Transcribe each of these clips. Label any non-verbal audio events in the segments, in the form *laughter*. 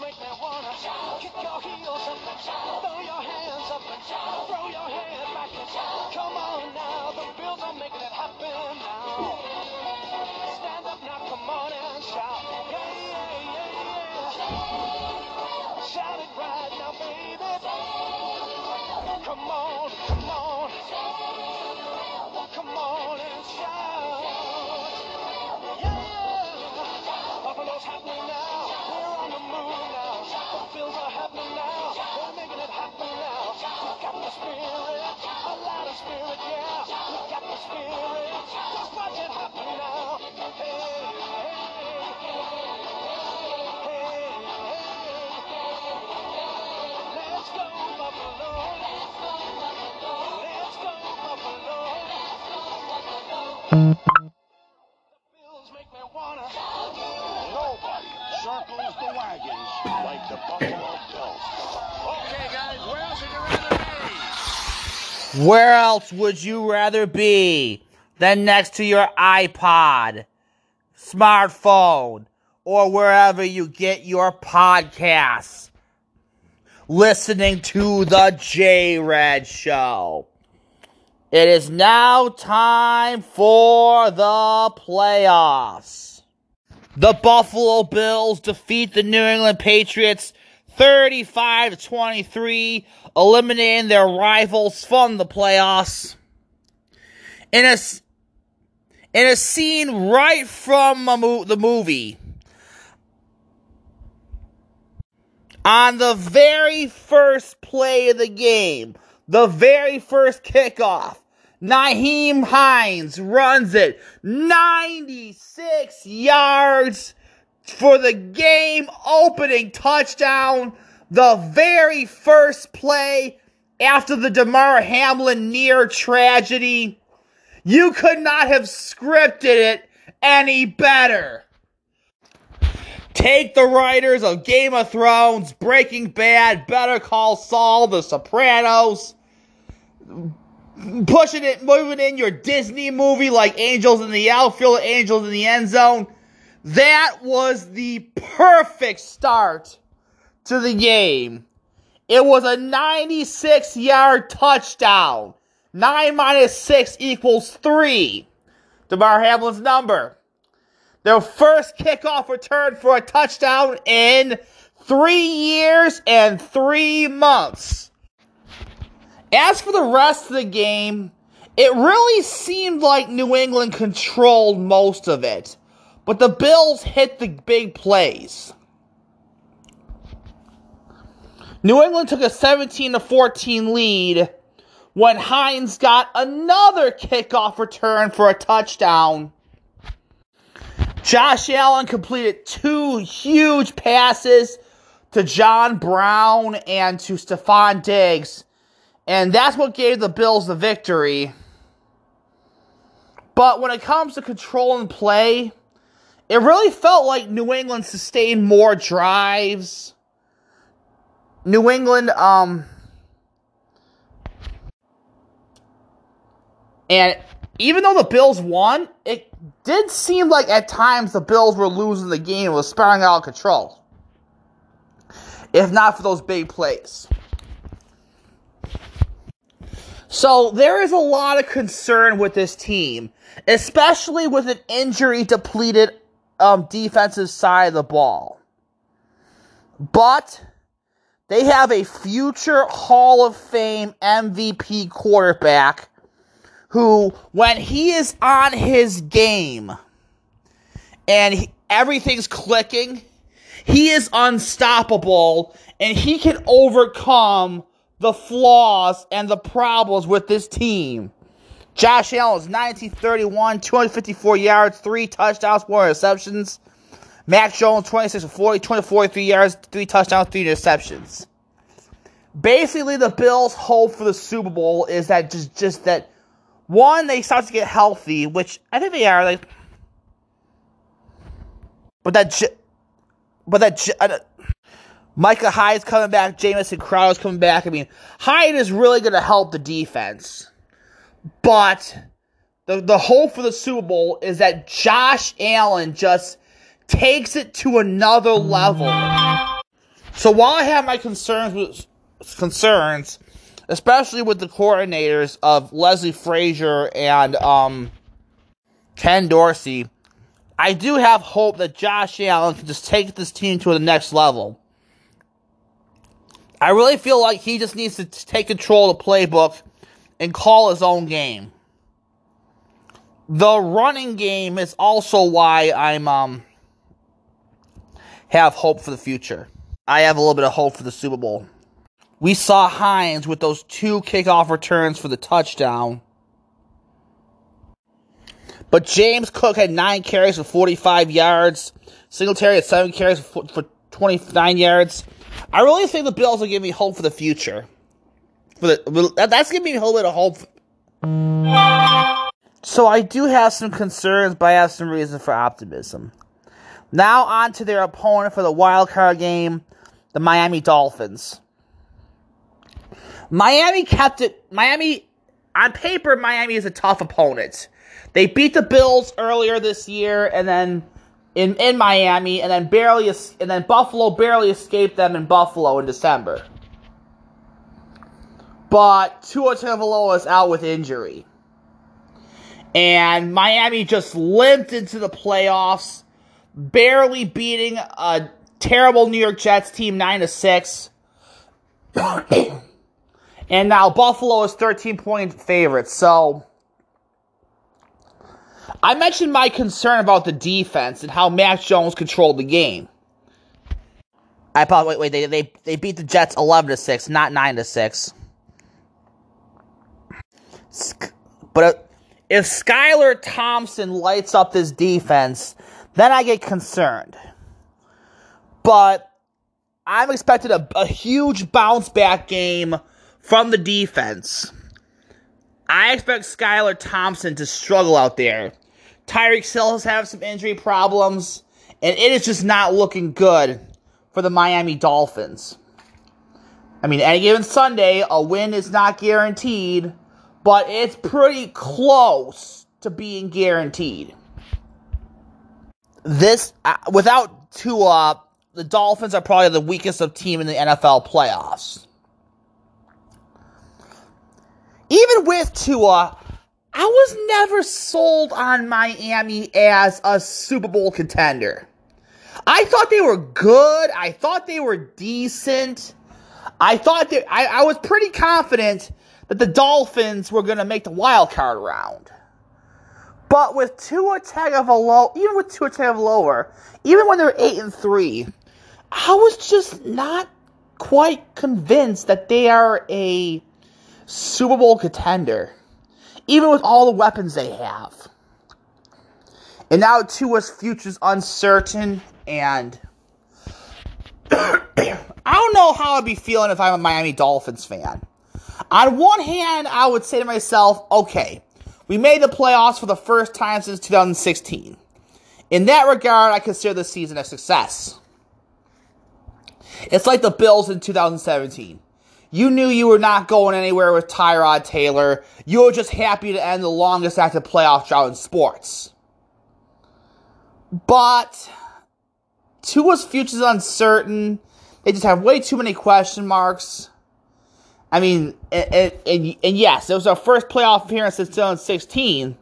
Make me wanna kick your heels up and throw your hands up and throw your head back and Happening now. We're making it happen now. We got the spirit, a lot of spirit, yeah. We got the spirit. Just watch it happen now. Hey. Let's go, Buffalo. Let's go, Buffalo. Nobody circles the wagons like the Buffalo. Where else would you rather be? Where else would you rather be than next to your iPod, smartphone, or wherever you get your podcasts? Listening to the J Red Show. It is now time for the playoffs. The Buffalo Bills defeat the New England Patriots 35 to 23, eliminating their rivals from the playoffs. In a, in a scene right from mo- the movie, on the very first play of the game, the very first kickoff, Nyheim Hines runs it 96 yards for the game opening touchdown. The very first play after the Damar Hamlin near tragedy. You could not have scripted it any better. Take the writers of Game of Thrones, Breaking Bad, Better Call Saul, The Sopranos, pushing it, moving in your Disney movie like Angels in the Outfield, Angels in the End Zone. That was the perfect start to the game. It was a 96 yard touchdown. 9 minus 6 equals 3. Damar Hamlin's number. Their first kickoff return for a touchdown in three years and three months. As for the rest of the game, it really seemed like New England controlled most of it, but the Bills hit the big plays. New England took a 17 to 14 lead when Hines got another kickoff return for a touchdown. Josh Allen completed two huge passes to John Brown and to Stefon Diggs, and that's what gave the Bills the victory. But when it comes to control and play, it really felt like New England sustained more drives. New England, um, and even though the Bills won, it did seem like at times the Bills were losing the game, was spiraling out of control. If not for those big plays. So there is a lot of concern with this team, especially with an injury depleted um, defensive side of the ball. But they have a future Hall of Fame MVP quarterback who, when he is on his game and he, everything's clicking, he is unstoppable and he can overcome the flaws and the problems with this team. Josh Allen is 1931, 254 yards, three touchdowns, four interceptions. Mac Jones, 26 to 40, 243 yards, three touchdowns, three interceptions. Basically, the Bills' hope for the Super Bowl is that just, just that one, they start to get healthy, which I think they are. Like, but that, but that, uh, Micah Hyde's coming back, Jamison Crowder's coming back. I mean, Hyde is really going to help the defense. But the, the hope for the Super Bowl is that Josh Allen just takes it to another level. So while I have my concerns with concerns, especially with the coordinators of Leslie Frazier and um, Ken Dorsey, I do have hope that Josh Allen can just take this team to the next level. I really feel like he just needs to take control of the playbook and call his own game. The running game is also why I'm um have hope for the future. I have a little bit of hope for the Super Bowl. We saw Hines with those two kickoff returns for the touchdown. But James Cook had nine carries for 45 yards. Singletary had seven carries for, for 29 yards. I really think the Bills will give me hope for the future. The that's giving me a whole bit of hope. So I do have some concerns, but I have some reason for optimism. Now on to their opponent for the wild card game, the Miami Dolphins. Miami kept it. Miami, on paper, Miami is a tough opponent. They beat the Bills earlier this year, and then in in Miami, and then barely and then Buffalo barely escaped them in Buffalo in December. But Tua Tagovailoa is out with injury, and Miami just limped into the playoffs, barely beating a terrible New York Jets team nine to six. *coughs* and now Buffalo is thirteen point favorites, so I mentioned my concern about the defense and how Mac Jones controlled the game. I thought, wait, wait, they, they, they beat the Jets 11 to 6, not 9 to 6. But uh, if Skylar Thompson lights up this defense, then I get concerned. But I'm expecting a, a huge bounce back game from the defense. I expect Skylar Thompson to struggle out there. Tyreek Hill has had some injury problems, and it is just not looking good for the Miami Dolphins. I mean, any given Sunday, a win is not guaranteed, but it's pretty close to being guaranteed. This, uh, without Tua, the Dolphins are probably the weakest of team in the NFL playoffs. Even with Tua, I was never sold on Miami as a Super Bowl contender. I thought they were good. I thought they were decent. I thought that I, I was pretty confident that the Dolphins were going to make the wild card round. But with Tua Tagovailoa, even with Tua Tagovailoa, even when they're eight and three, I was just not quite convinced that they are a Super Bowl contender even with all the weapons they have. And now Tua's future's uncertain, and *coughs* I don't know how I'd be feeling if I'm a Miami Dolphins fan. On one hand, I would say to myself, okay, we made the playoffs for the first time since 2016. In that regard, I consider this season a success. It's like the Bills in 2017. You knew you were not going anywhere with Tyrod Taylor. You were just happy to end the longest active playoff drought in sports. But Tua's future is uncertain. They just have way too many question marks. I mean, and, and, and yes, it was our first playoff appearance since 2016.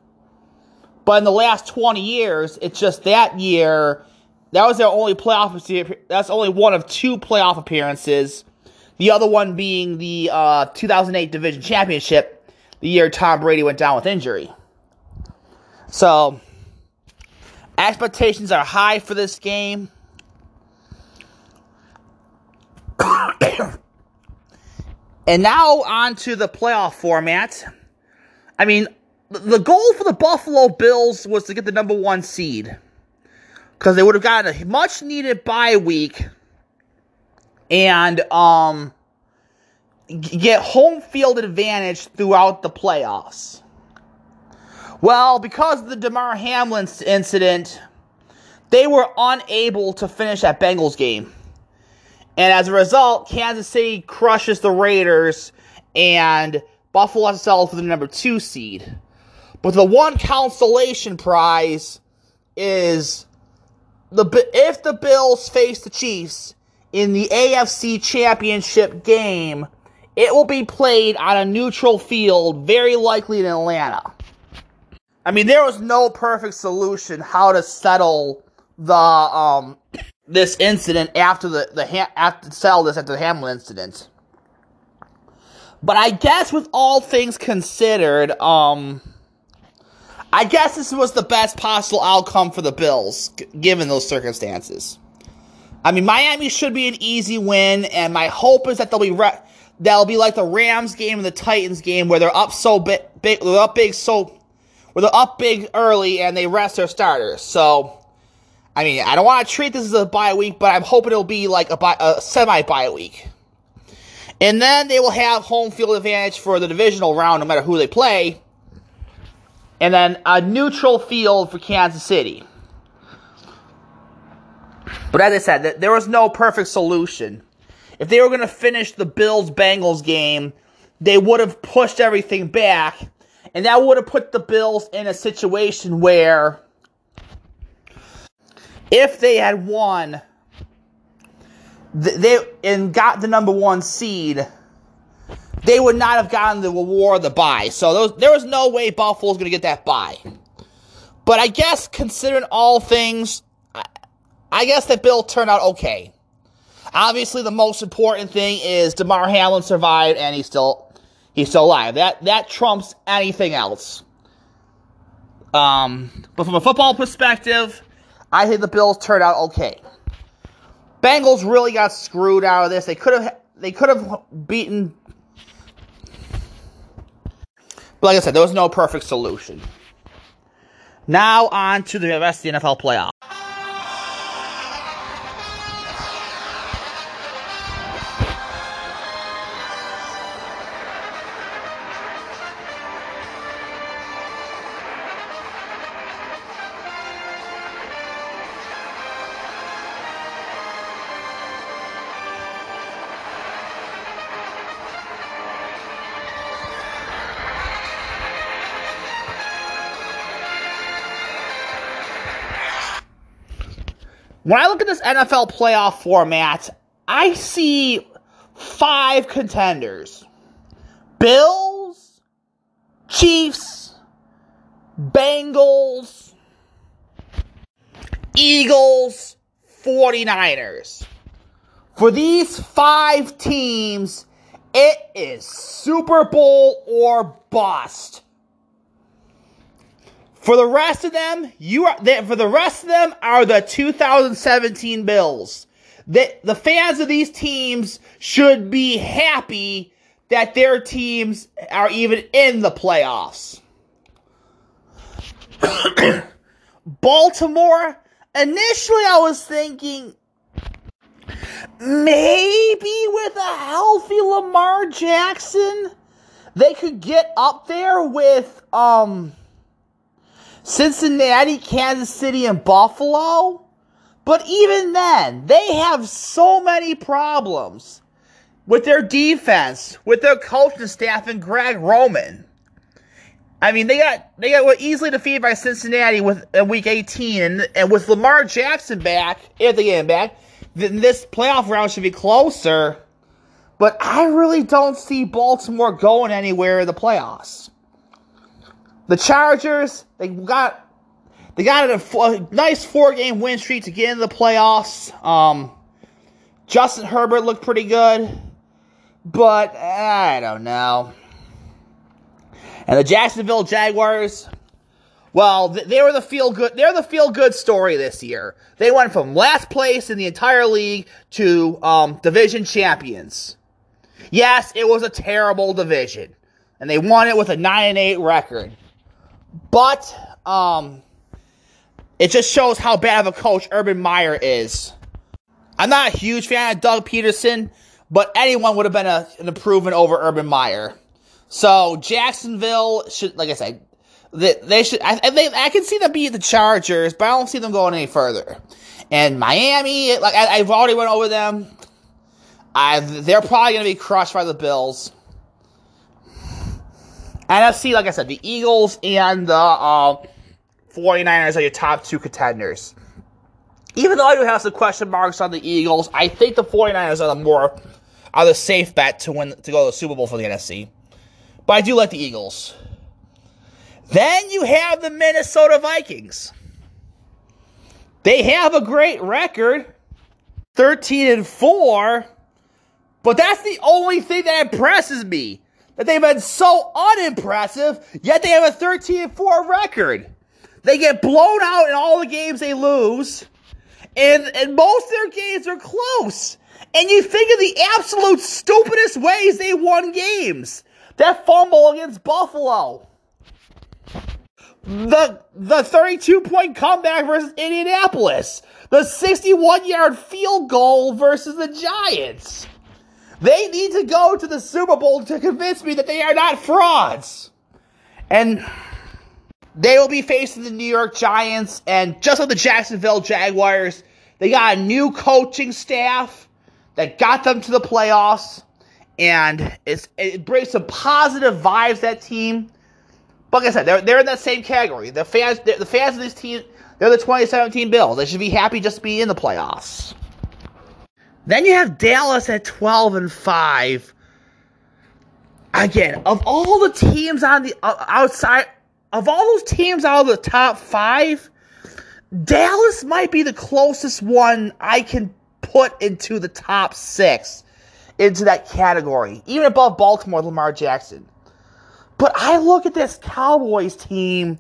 But in the last 20 years, it's just that year. That was their only playoff. That's only one of two playoff appearances the other one being the uh, 2008 Division Championship, the year Tom Brady went down with injury. So, expectations are high for this game. And now on to the playoff format. I mean, the goal for the Buffalo Bills was to get the number one seed because they would have gotten a much needed bye week and um, get home field advantage throughout the playoffs. Well, because of the Damar Hamlin incident, they were unable to finish that Bengals game. And as a result, Kansas City crushes the Raiders, and Buffalo has to settle for the number two seed. But the one consolation prize is the if the Bills face the Chiefs in the AFC Championship game, it will be played on a neutral field, very likely in Atlanta. I mean, there was no perfect solution how to settle the um this incident after the the after settle this after the Hamlin incident. But I guess with all things considered, um, I guess this was the best possible outcome for the Bills, g- given those circumstances. I mean, Miami should be an easy win, and my hope is that they'll be re- they'll be like the Rams game and the Titans game, where they're up so big, big they're up big so, where they're up big early and they rest their starters. So, I mean, I don't want to treat this as a bye week, but I'm hoping it'll be like a, a semi bye week. And then they will have home field advantage for the divisional round, no matter who they play. And then a neutral field for Kansas City. But as I said, there was no perfect solution. If they were going to finish the Bills Bengals game, they would have pushed everything back. And that would have put the Bills in a situation where if they had won they and got the number one seed, they would not have gotten the reward of the bye. So there was no way Buffalo's going to get that bye. But I guess considering all things, I guess that bill turned out okay. Obviously, the most important thing is Damar Hamlin survived and he's still he's still alive. That that trumps anything else. Um, but from a football perspective, I think the Bills turned out okay. Bengals really got screwed out of this. They could have they could have beaten but like I said, there was no perfect solution. Now on to the rest of the NFL playoff. When I look at this NFL playoff format, I see five contenders Bills, Chiefs, Bengals, Eagles, 49ers. For these five teams, it is Super Bowl or bust. For the rest of them, you are for the rest of them are the 2017 Bills. The, the fans of these teams should be happy that their teams are even in the playoffs. *coughs* Baltimore, initially I was thinking maybe with a healthy Lamar Jackson, they could get up there with um Cincinnati, Kansas City, and Buffalo. But even then, they have so many problems with their defense, with their coaching staff, and Greg Roman. I mean, they got they got easily defeated by Cincinnati with in Week 18, and, and with Lamar Jackson back, if they get him back, then this playoff round should be closer. But I really don't see Baltimore going anywhere in the playoffs. The Chargers, they got they got a, a nice four game win streak to get into the playoffs. Um, Justin Herbert looked pretty good, but I don't know. And the Jacksonville Jaguars, well, they were the feel good. They're the feel good story this year. They went from last place in the entire league to um, division champions. Yes, it was a terrible division, and they won it with a nine and eight record. But um, it just shows how bad of a coach Urban Meyer is. I'm not a huge fan of Doug Pederson, but anyone would have been a, an improvement over Urban Meyer. So Jacksonville should, like I said, they, they should. I, they, I can see them beat the Chargers, but I don't see them going any further. And Miami, like I, have already went over them. I, they're probably going to be crushed by the Bills. NFC, like I said, the Eagles and the uh, 49ers are your top two contenders. Even though I do have some question marks on the Eagles, I think the 49ers are the more are the safe bet to win to go to the Super Bowl for the NFC. But I do like the Eagles. Then you have the Minnesota Vikings. They have a great record, 13 and 4, but that's the only thing that impresses me. That they've been so unimpressive, yet they have a 13 and 4 record. They get blown out in all the games they lose, and, and most of their games are close. And you think of the absolute stupidest ways they won games. That fumble against Buffalo. The the 32 point comeback versus Indianapolis. The 61 yard field goal versus the Giants. They need to go to the Super Bowl to convince me that they are not frauds. And they will be facing the New York Giants, and just like the Jacksonville Jaguars, they got a new coaching staff that got them to the playoffs, and it brings some positive vibes that team. But like I said, they're, they're in that same category. The fans, the fans of this team, they're the 2017 Bills. They should be happy just to be in the playoffs. Then you have Dallas at 12 and 5. Again, of all the teams on the uh, outside, of all those teams out of the top five, Dallas might be the closest one I can put into the top six into that category, even above Baltimore, Lamar Jackson. But I look at this Cowboys team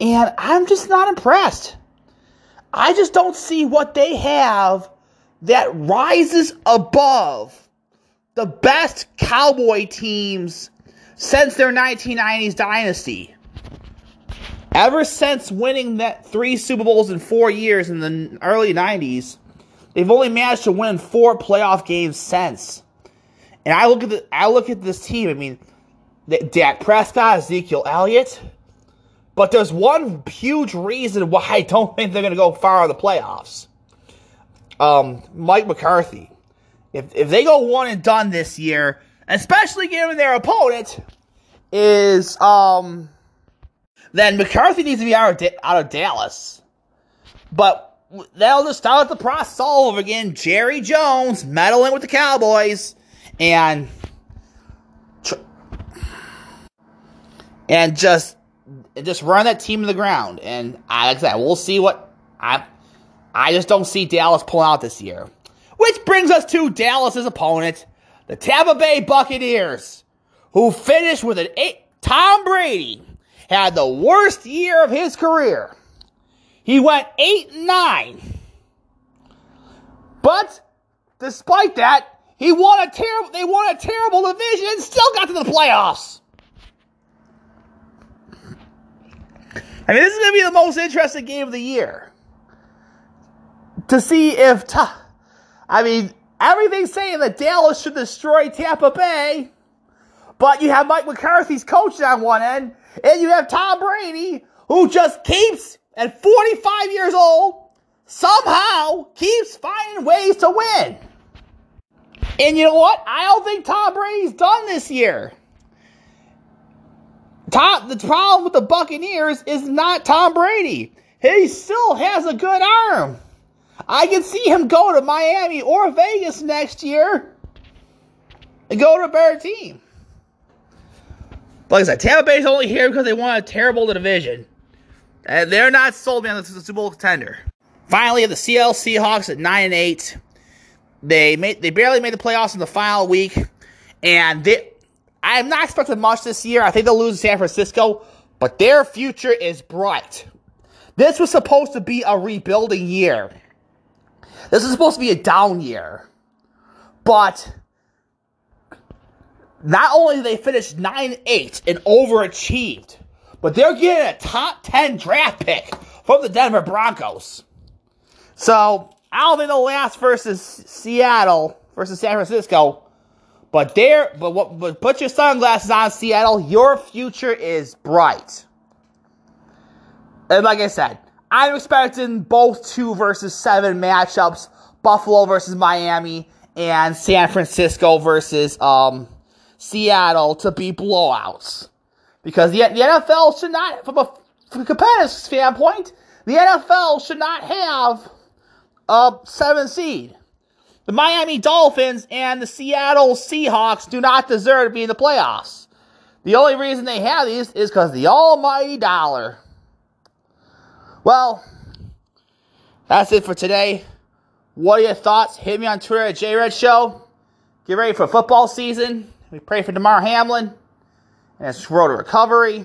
and I'm just not impressed. I just don't see what they have that rises above the best Cowboy teams since their 1990s dynasty. Ever since winning that three Super Bowls in four years in the early 90s, they've only managed to win four playoff games since. And I look at the, I look at this team. I mean, Dak Prescott, Ezekiel Elliott, but there's one huge reason why I don't think they're going to go far in the playoffs. Um, Mike McCarthy. If if they go one and done this year, especially given their opponent is um then McCarthy needs to be out of, out of Dallas. But they'll just start the process all over again. Jerry Jones meddling with the Cowboys and and just just run that team to the ground. And I, like I said, we'll see what I I just don't see Dallas pull out this year. Which brings us to Dallas's opponent, the Tampa Bay Buccaneers, who finished with an eight. Tom Brady had the worst year of his career. He went 8 9. But despite that, he won a terrible they won a terrible division and still got to the playoffs. I mean, this is going to be the most interesting game of the year. To see if I mean, everything's saying that Dallas should destroy Tampa Bay, but you have Mike McCarthy's coaching on one end, and you have Tom Brady, who just keeps, at 45 years old, somehow keeps finding ways to win. And you know what? I don't think Tom Brady's done this year. Tom, the problem with the Buccaneers is not Tom Brady. He still has a good arm. I can see him go to Miami or Vegas next year and go to a better team. Like I said, Tampa Bay's only here because they won a terrible division. And they're not sold me on the Super Bowl contender. Finally, the Seattle Seahawks at 9 and 8. They made they barely made the playoffs in the final week. And they I am not expecting much this year. I think they'll lose to San Francisco, but their future is bright. This was supposed to be a rebuilding year. This is supposed to be a down year. But not only did they finish 9 8 and overachieved, but they're getting a top 10 draft pick from the Denver Broncos. So, I don't think they'll last versus Seattle versus San Francisco. But there, but what? But put your sunglasses on, Seattle. Your future is bright. And like I said, I'm expecting both two versus seven matchups: Buffalo versus Miami and San Francisco versus um, Seattle to be blowouts. Because the, the NFL should not, from a, from a competitive standpoint, the NFL should not have a seven seed. The Miami Dolphins and the Seattle Seahawks do not deserve to be in the playoffs. The only reason they have these is because the almighty dollar. Well, that's it for today. What are your thoughts? Hit me on Twitter at JRed Show. Get ready for football season. We pray for Damar Hamlin and his road to recovery.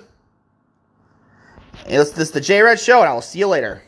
And this, this is the JRed Show, and I will see you later.